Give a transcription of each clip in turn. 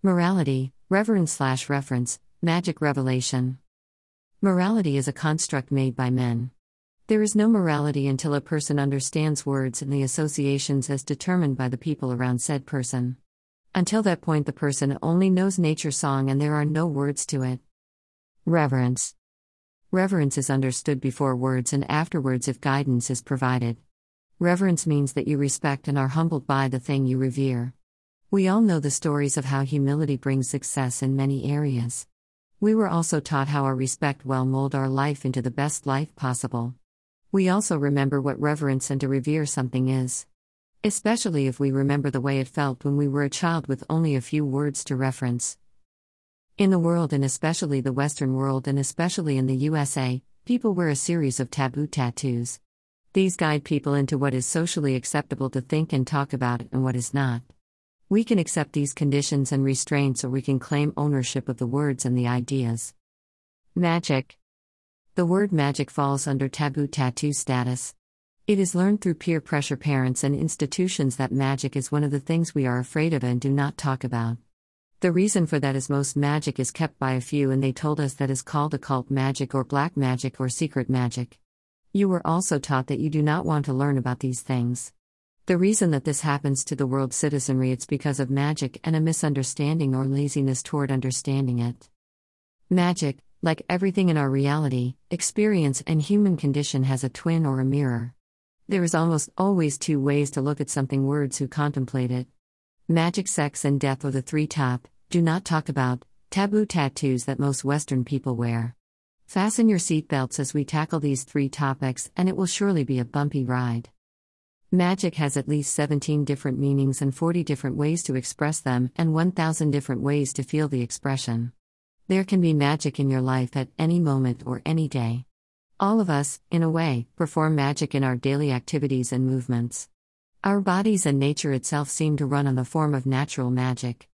Morality, reverence slash reference, magic revelation. Morality is a construct made by men. There is no morality until a person understands words and the associations as determined by the people around said person. Until that point, the person only knows nature song and there are no words to it. Reverence. Reverence is understood before words and afterwards if guidance is provided. Reverence means that you respect and are humbled by the thing you revere. We all know the stories of how humility brings success in many areas. We were also taught how our respect will mold our life into the best life possible. We also remember what reverence and to revere something is. Especially if we remember the way it felt when we were a child with only a few words to reference. In the world, and especially the Western world, and especially in the USA, people wear a series of taboo tattoos. These guide people into what is socially acceptable to think and talk about and what is not. We can accept these conditions and restraints, or we can claim ownership of the words and the ideas. Magic. The word magic falls under taboo tattoo status. It is learned through peer pressure parents and institutions that magic is one of the things we are afraid of and do not talk about. The reason for that is most magic is kept by a few, and they told us that is called occult magic or black magic or secret magic. You were also taught that you do not want to learn about these things. The reason that this happens to the world citizenry it's because of magic and a misunderstanding or laziness toward understanding it. Magic, like everything in our reality, experience and human condition has a twin or a mirror. There is almost always two ways to look at something words who contemplate it. Magic, sex, and death are the three top, do not talk about, taboo tattoos that most Western people wear. Fasten your seatbelts as we tackle these three topics, and it will surely be a bumpy ride. Magic has at least 17 different meanings and 40 different ways to express them, and 1,000 different ways to feel the expression. There can be magic in your life at any moment or any day. All of us, in a way, perform magic in our daily activities and movements. Our bodies and nature itself seem to run on the form of natural magic.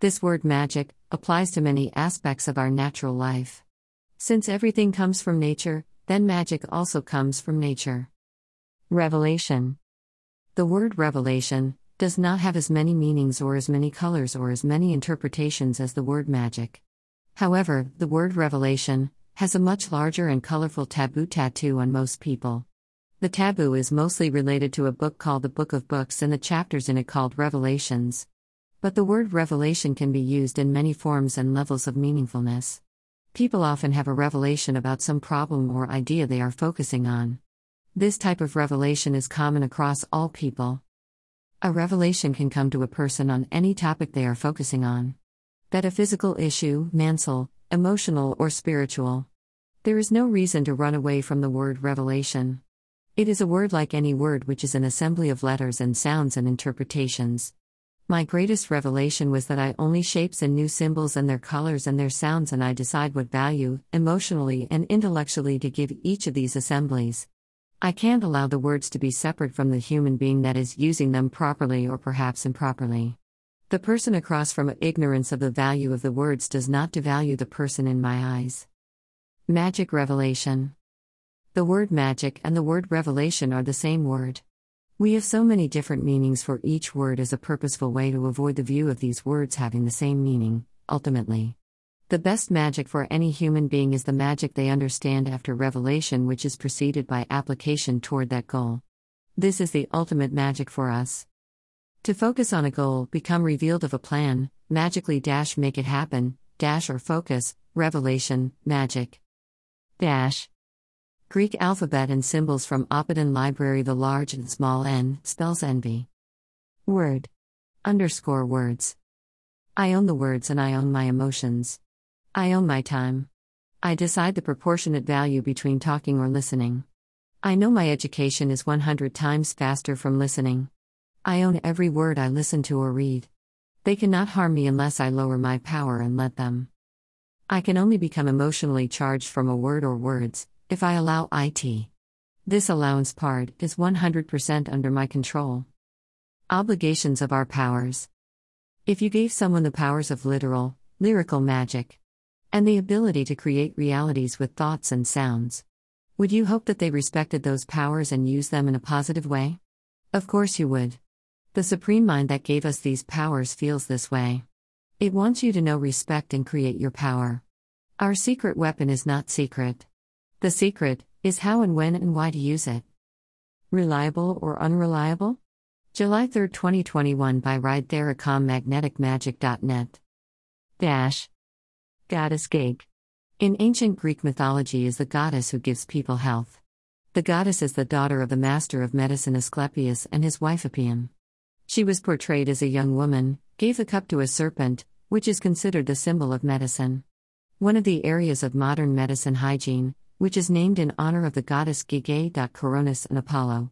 This word magic applies to many aspects of our natural life. Since everything comes from nature, then magic also comes from nature. Revelation the word revelation does not have as many meanings or as many colors or as many interpretations as the word magic. However, the word revelation has a much larger and colorful taboo tattoo on most people. The taboo is mostly related to a book called the Book of Books and the chapters in it called Revelations. But the word revelation can be used in many forms and levels of meaningfulness. People often have a revelation about some problem or idea they are focusing on. This type of revelation is common across all people. A revelation can come to a person on any topic they are focusing on. That a physical issue, mental, emotional, or spiritual. There is no reason to run away from the word revelation. It is a word like any word which is an assembly of letters and sounds and interpretations. My greatest revelation was that I only shapes and new symbols and their colors and their sounds, and I decide what value, emotionally and intellectually, to give each of these assemblies. I can't allow the words to be separate from the human being that is using them properly or perhaps improperly. The person across from ignorance of the value of the words does not devalue the person in my eyes. Magic revelation. The word magic and the word revelation are the same word. We have so many different meanings for each word as a purposeful way to avoid the view of these words having the same meaning, ultimately. The best magic for any human being is the magic they understand after revelation, which is preceded by application toward that goal. This is the ultimate magic for us. To focus on a goal, become revealed of a plan, magically dash make it happen, dash or focus, revelation, magic. Dash. Greek alphabet and symbols from Oppidum Library The large and small n spells envy. Word. Underscore words. I own the words and I own my emotions. I own my time. I decide the proportionate value between talking or listening. I know my education is 100 times faster from listening. I own every word I listen to or read. They cannot harm me unless I lower my power and let them. I can only become emotionally charged from a word or words if I allow IT. This allowance part is 100% under my control. Obligations of our powers. If you gave someone the powers of literal, lyrical magic, and the ability to create realities with thoughts and sounds. Would you hope that they respected those powers and used them in a positive way? Of course you would. The Supreme Mind that gave us these powers feels this way. It wants you to know, respect, and create your power. Our secret weapon is not secret. The secret is how and when and why to use it. Reliable or unreliable? July 3, 2021 by Ride Theracom Magneticmagic.net. Dash. Goddess Gig. In ancient Greek mythology is the goddess who gives people health. The goddess is the daughter of the master of medicine Asclepius and his wife Epion. She was portrayed as a young woman, gave the cup to a serpent, which is considered the symbol of medicine. One of the areas of modern medicine hygiene, which is named in honor of the goddess Gige. Coronis and Apollo,